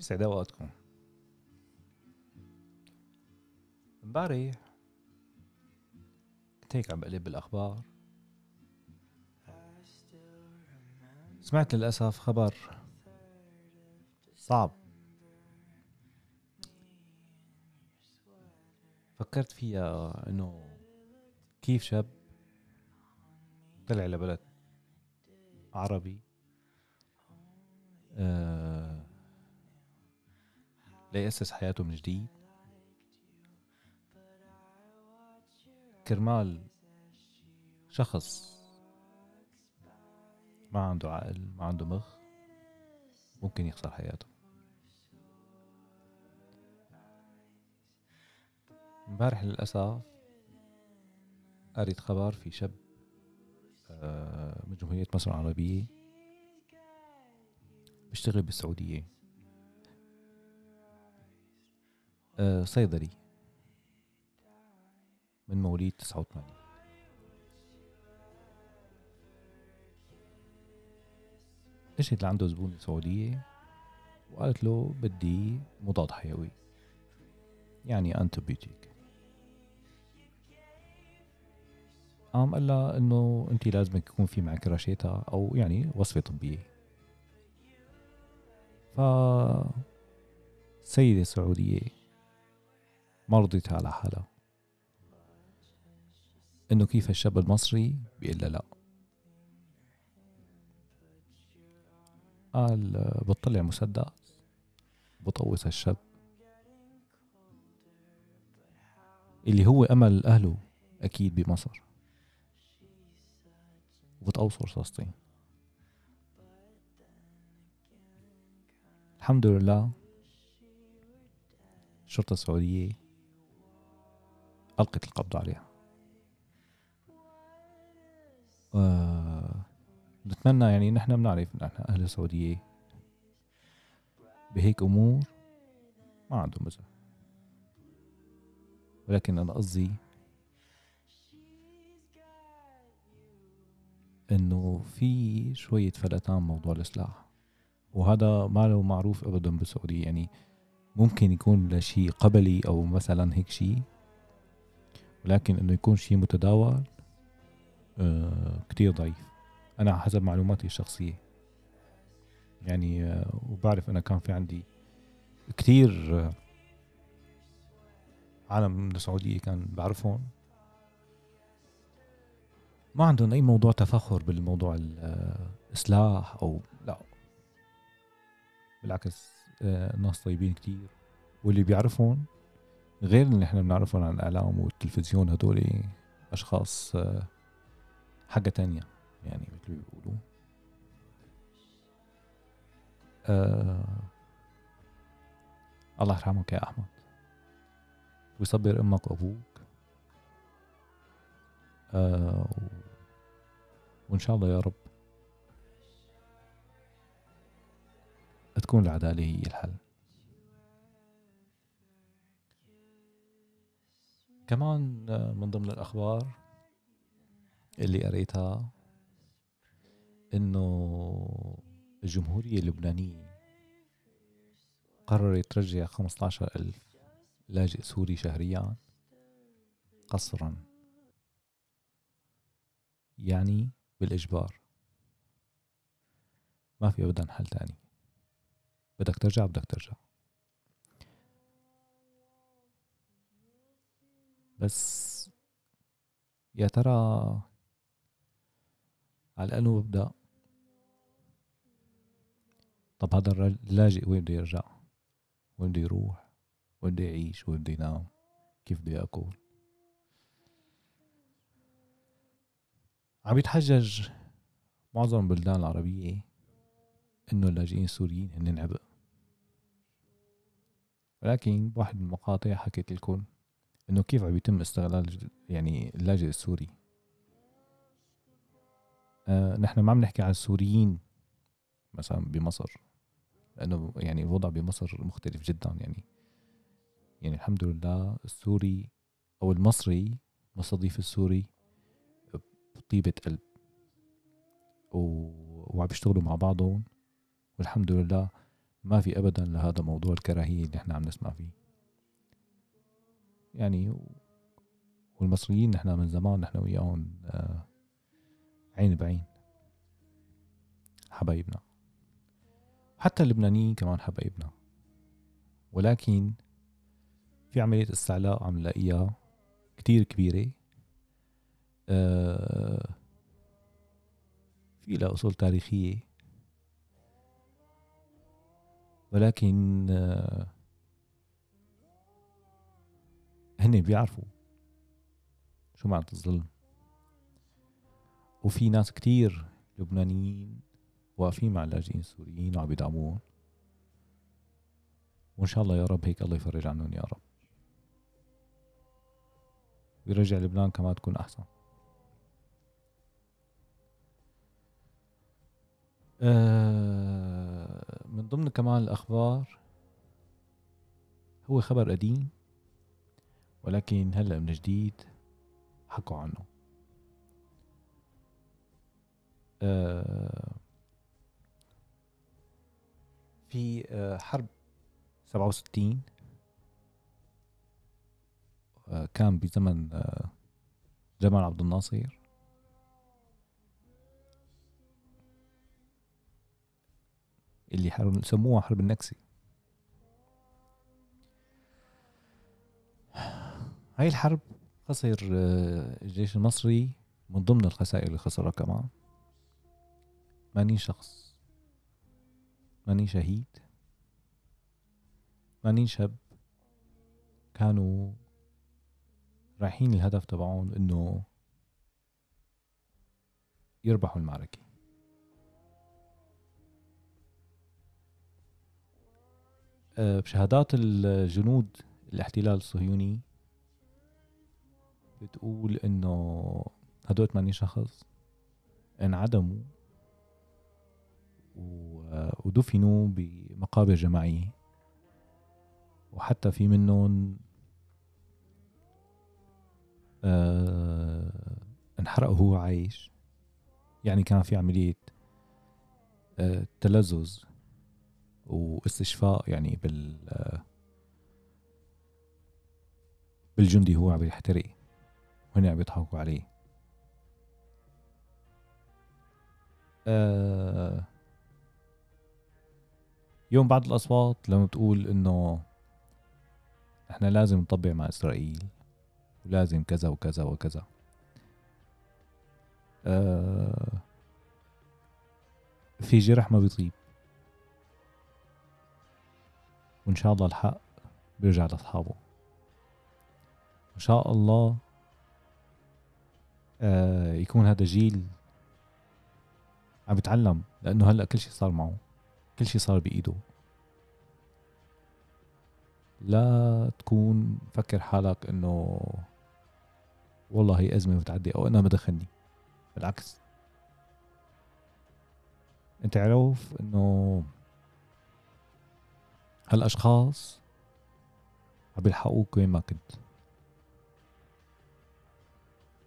يسعد اوقاتكم امبارح كنت هيك عم بقلب بالأخبار. سمعت للأسف خبر صعب. فكرت فيها إنه كيف شاب طلع لبلد عربي آه ليأسس حياته من جديد. كرمال شخص ما عنده عقل ما عنده مخ ممكن يخسر حياته. امبارح للأسف قريت خبر في شاب آه، من جمهورية مصر العربية بيشتغل بالسعودية. صيدلي من مواليد 89 اجت لعنده زبونة سعودية وقالت له بدي مضاد حيوي يعني انتبيوتيك قام قال لها إنه انت لازم يكون في معك رشيتة أو يعني وصفة طبية. ف سيدة سعودية ما رضيت على حالها. إنه كيف الشاب المصري بيقول لها لا. قال بطلع مسدس بطوس الشاب. اللي هو أمل أهله أكيد بمصر. وبتقوصوا رصاصتين الحمد لله الشرطة السعودية ألقت القبض عليها. نتمنى يعني نحن بنعرف نحن أهل السعودية بهيك أمور ما عندهم مزح ولكن أنا قصدي إنه في شوية فلتان موضوع السلاح وهذا ما له معروف أبدا بالسعودية. يعني ممكن يكون لشيء قبلي أو مثلا هيك شيء. ولكن إنه يكون شيء متداول آه كتير ضعيف. أنا حسب معلوماتي الشخصية. يعني آه وبعرف أنا كان في عندي كتير آه عالم من السعودية كان بعرفهم. ما عندهم أي موضوع تفخر بالموضوع السلاح أو لا. بالعكس ناس طيبين كتير. واللي بيعرفهم غير اللي إحنا بنعرفهم عن الإعلام والتلفزيون هدول أشخاص آه حاجة تانية يعني مثل ما بيقولوا. آه الله يرحمك يا أحمد. ويصبر أمك وأبوك. آه وإن شاء الله يا رب تكون العدالة هي الحل. كمان من ضمن الأخبار اللي قريتها إنه الجمهورية اللبنانية قررت ترجع 15 ألف لاجئ سوري شهريا قصرا. يعني بالإجبار. ما في أبدا حل تاني. بدك ترجع بدك ترجع. بس يا ترى على الأقل ببدأ؟ طب هذا اللاجئ وين بده يرجع؟ وين بده يروح؟ وين بده يعيش؟ وين بده ينام؟ كيف بده يأكل؟ عم يتحجج معظم البلدان العربية إنه اللاجئين السوريين هن عبء. ولكن بواحد من المقاطع حكيت لكم إنه كيف عم يتم استغلال يعني اللاجئ السوري؟ آه نحن ما عم نحكي عن السوريين مثلا بمصر لأنه يعني الوضع بمصر مختلف جدا يعني يعني الحمد لله السوري أو المصري مستضيف السوري بطيبة قلب و... وعم بيشتغلوا مع بعضهم والحمد لله ما في ابدا لهذا موضوع الكراهية اللي إحنا عم نسمع فيه. يعني والمصريين نحن من زمان نحن وياهم آه، عين بعين حبايبنا. حتى اللبنانيين كمان حبايبنا. ولكن في عملية استعلاء عم نلاقيها كتير كبيرة. آه، في لها أصول تاريخية. ولكن هن بيعرفوا شو معنى الظلم. وفي ناس كتير لبنانيين واقفين مع اللاجئين السوريين وعم يدعموهم وإن شاء الله يا رب هيك الله يفرج عنهم يا رب. ويرجع لبنان كمان تكون أحسن. آه، من ضمن كمان الأخبار هو خبر قديم. ولكن هلا من جديد حكوا عنه. آه، في آه، حرب سبعة وستين آه، كان بزمن جمال عبد الناصر. اللي سموها حرب النكسة هاي الحرب خسر الجيش المصري من ضمن الخسائر اللي خسرها كمان. 80 شخص 80 شهيد 80 شاب. كانوا رايحين الهدف تبعهم إنه يربحوا المعركة. آه، بشهادات الجنود الاحتلال الصهيوني بتقول إنه هدول 80 شخص انعدموا ودفنوا بمقابر جماعية. وحتى في منهم آه انحرق وهو عايش. يعني كان في عملية آه تلذذ واستشفاء يعني بال آه بالجندي هو عم يحترق. وهن عم يضحكوا عليه. آه يوم بعد الأصوات لما بتقول إنه إحنا لازم نطبع مع إسرائيل ولازم كذا وكذا وكذا. آه في جرح ما بيطيب. وإن شاء الله الحق بيرجع لأصحابه. إن شاء الله آه يكون هذا جيل عم يتعلم لأنه هلأ كل شيء صار معه. كل شيء صار بإيده. لا تكون فكر حالك إنه والله هي أزمة بتعدي أو أنا ما دخلني بالعكس. أنت عرف إنه هالأشخاص عم بيلحقوك وين ما كنت.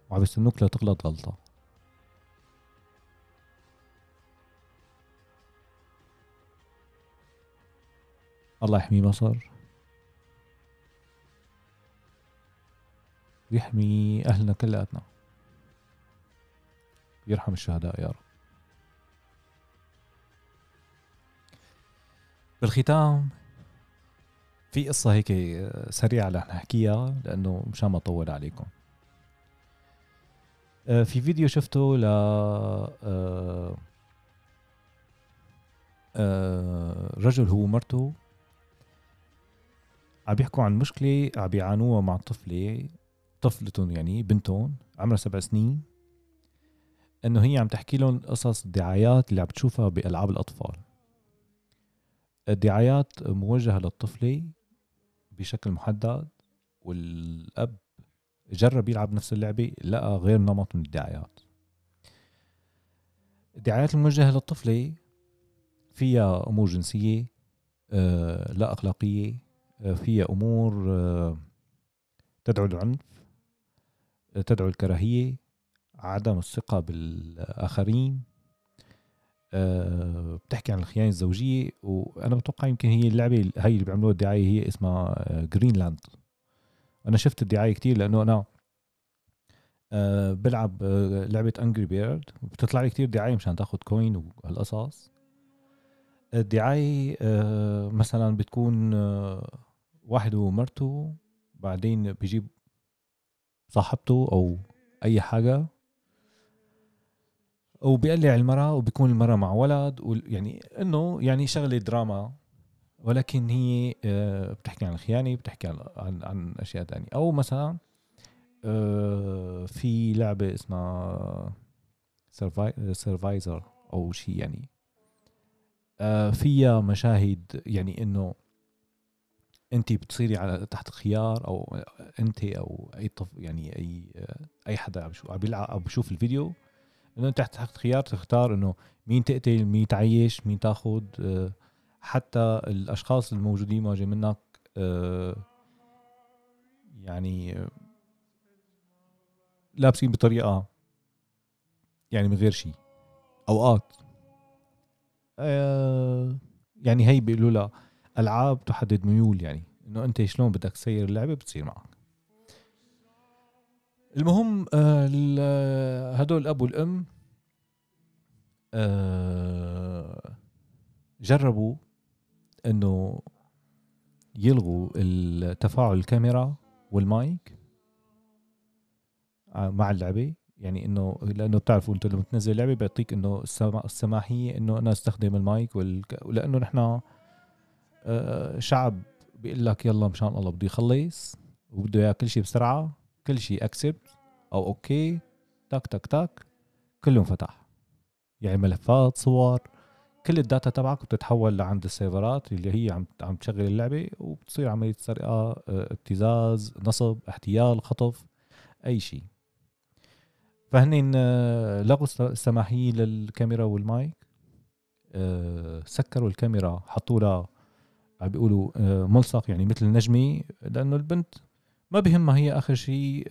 وعم بيستنوك لتغلط غلطة. الله يحمي مصر ويحمي أهلنا كلياتنا. يرحم الشهداء يا رب. بالختام في قصة هيك سريعة رح نحكيها لأنه مشان ما أطول عليكم. في فيديو شفته ل آه، آه، رجل هو ومرته عم بيحكوا عن مشكلة عم بيعانوها مع طفلة طفلتهم يعني بنتهم عمرها سبع سنين. إنه هي عم تحكي لهم قصص الدعايات اللي عم تشوفها بألعاب الأطفال. الدعايات موجهة للطفلة بشكل محدد والأب جرب يلعب نفس اللعبة لقى غير نمط من الدعايات. الدعايات الموجهة للطفلة فيها أمور جنسية آه، لا أخلاقية آه، فيها أمور آه، تدعو للعنف تدعو الكراهية عدم الثقة بالآخرين بتحكي عن الخيانة الزوجية وأنا بتوقع يمكن هي اللعبة هي اللي بيعملوها الدعاية هي اسمها جرينلاند أنا شفت الدعايه كتير لأنه أنا أه بلعب أه لعبة Angry Bird بتطلع لي كتير دعاية مشان تاخذ coin وهالقصص. الدعاية أه مثلا بتكون واحد ومرته بعدين بيجيب صاحبته أو أي حاجة. وبيقلع المرأة وبيكون المرأة مع ولد يعني إنه يعني شغلة دراما ولكن هي آه، بتحكي عن الخيانة بتحكي عن عن, عن أشياء ثانية أو مثلا آه، في لعبة اسمها سرفايزر أو شيء يعني. آه، فيها مشاهد يعني إنه أنت بتصيري على تحت خيار أو أنت أو أي طف يعني أي أي حدا عم بيلعب أو بشوف الفيديو. إنه انت تحت خيار تختار إنه مين تقتل مين تعيش مين تاخذ حتى الأشخاص الموجودين واجه منك آه، يعني لابسين بطريقة يعني من غير شيء أوقات. آه، يعني هي بيقولوا لها ألعاب تحدد ميول يعني إنه أنت شلون بدك تسير اللعبة بتصير معك. المهم آه، هدول الاب والام جربوا إنه يلغوا التفاعل الكاميرا والمايك آه، مع اللعبة. يعني إنه لأنه بتعرفوا أنتم لما تنزل لعبة بيعطيك إنه السماحية إنه أنا أستخدم المايك ولأنه نحن آه، شعب بيقول لك يلا مشان الله بده يخلص وبده إياه كل شيء بسرعة كل شيء accept أو OK تك تك تك كله فتح. يعني ملفات صور. كل ال data تبعك بتتحول لعند السيرفرات اللي هي عم عم تشغل اللعبة وبتصير عملية سرقة آه، ابتزاز نصب احتيال خطف أي شيء. فهن آه، لغوا السماحية للكاميرا والمايك. آه، سكروا الكاميرا حطوا لها عم بيقولوا ملصق يعني مثل نجمي لأنه البنت ما بهمها هي آخر شيء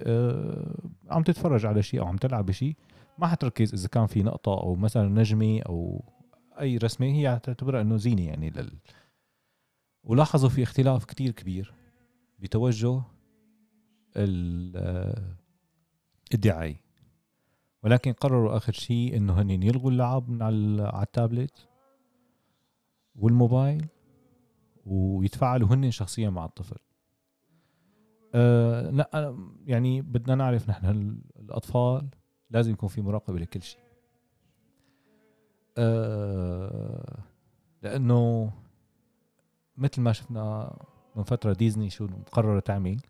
عم تتفرج على شيء أو عم تلعب بشيء. ما حتركز إذا كان في نقطة أو مثلا نجمة أو أي رسمه هي تعتبرها إنه زينة يعني لل ولاحظوا في اختلاف كتير كبير بتوجه الدعاية. ولكن قرروا آخر شيء إنه هن يلغوا اللعب من على التابلت والموبايل ويتفاعلوا هن شخصيا مع الطفل. أه يعني بدنا نعرف نحن الأطفال لازم يكون في مراقبة لكل شيء. آه، لأنه مثل ما شفنا من فترة ديزني شو مقررة تعمل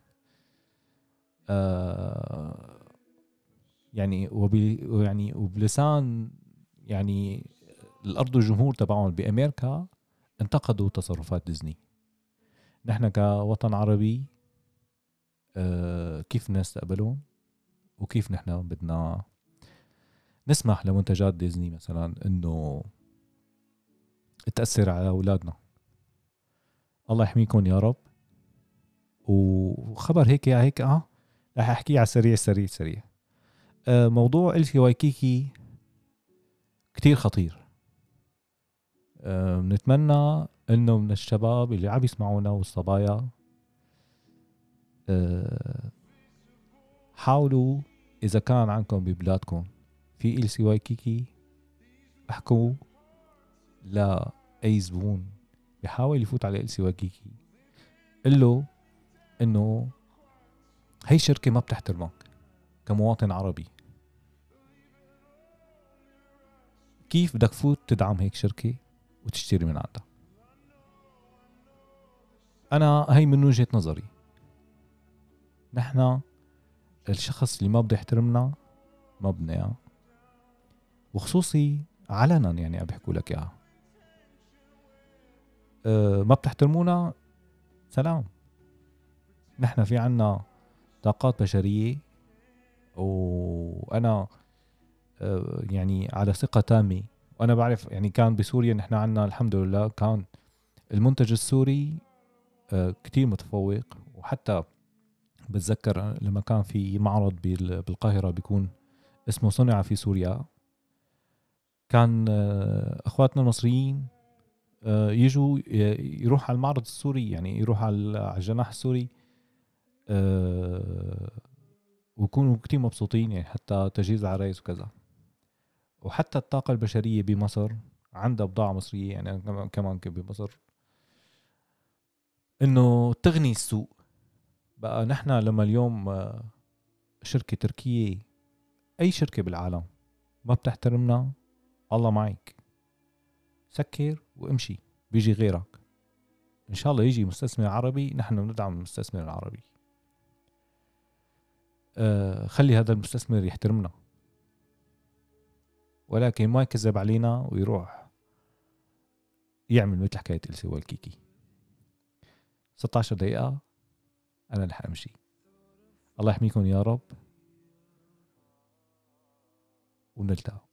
آه، يعني وبي يعني وبلسان يعني الأرض والجمهور تبعهم بأمريكا انتقدوا تصرفات ديزني. نحن كوطن عربي آه، كيف نستقبلهم؟ وكيف نحن بدنا نسمح لمنتجات ديزني مثلا إنه تأثر على أولادنا. الله يحميكم يا رب. وخبر هيك يا هيك آه رح احكيه على السريع سريع سريع. آه موضوع الفي وايكيكي كتير خطير. آه بنتمنى إنه من الشباب اللي عم يسمعونا والصبايا آه حاولوا إذا كان عندكم ببلادكم في LC Waikiki احكوا لاي زبون بحاول يفوت على LC Waikiki. قل له إنه هي شركة ما بتحترمك كمواطن عربي. كيف بدك تفوت تدعم هيك شركة وتشتري من عندها؟ أنا هي من وجهة نظري. نحن الشخص اللي ما بده يحترمنا ما بدنا وخصوصي علنا يعني عم بيحكوا لك إياها. أه ما بتحترمونا؟ سلام. نحن في عنا طاقات بشرية وأنا أه يعني على ثقة تامة. وأنا بعرف يعني كان بسوريا نحن عنا الحمد لله كان المنتج السوري أه كتير متفوق. وحتى بتذكر لما كان في معرض بالقاهرة بيكون اسمه صنع في سوريا. كان آه، أخواتنا المصريين آه، يجوا ي- يروح على المعرض السوري يعني يروح على الجناح السوري آه، ويكونوا كتير مبسوطين يعني حتى تجهيز العرايس وكذا. وحتى الطاقة البشرية بمصر عندها بضاعة مصرية يعني كمان- بمصر. إنه تغني السوق. بقى نحن لما اليوم آه، شركة تركية أي شركة بالعالم ما بتحترمنا الله معك. سكر وامشي بيجي غيرك. إن شاء الله يجي مستثمر عربي نحن بندعم المستثمر العربي آه خلي هذا المستثمر يحترمنا. ولكن ما يكذب علينا ويروح يعمل مثل حكاية إلسي والكيكي. 16 دقيقة أنا رح أمشي. الله يحميكم يا رب. ونلتقى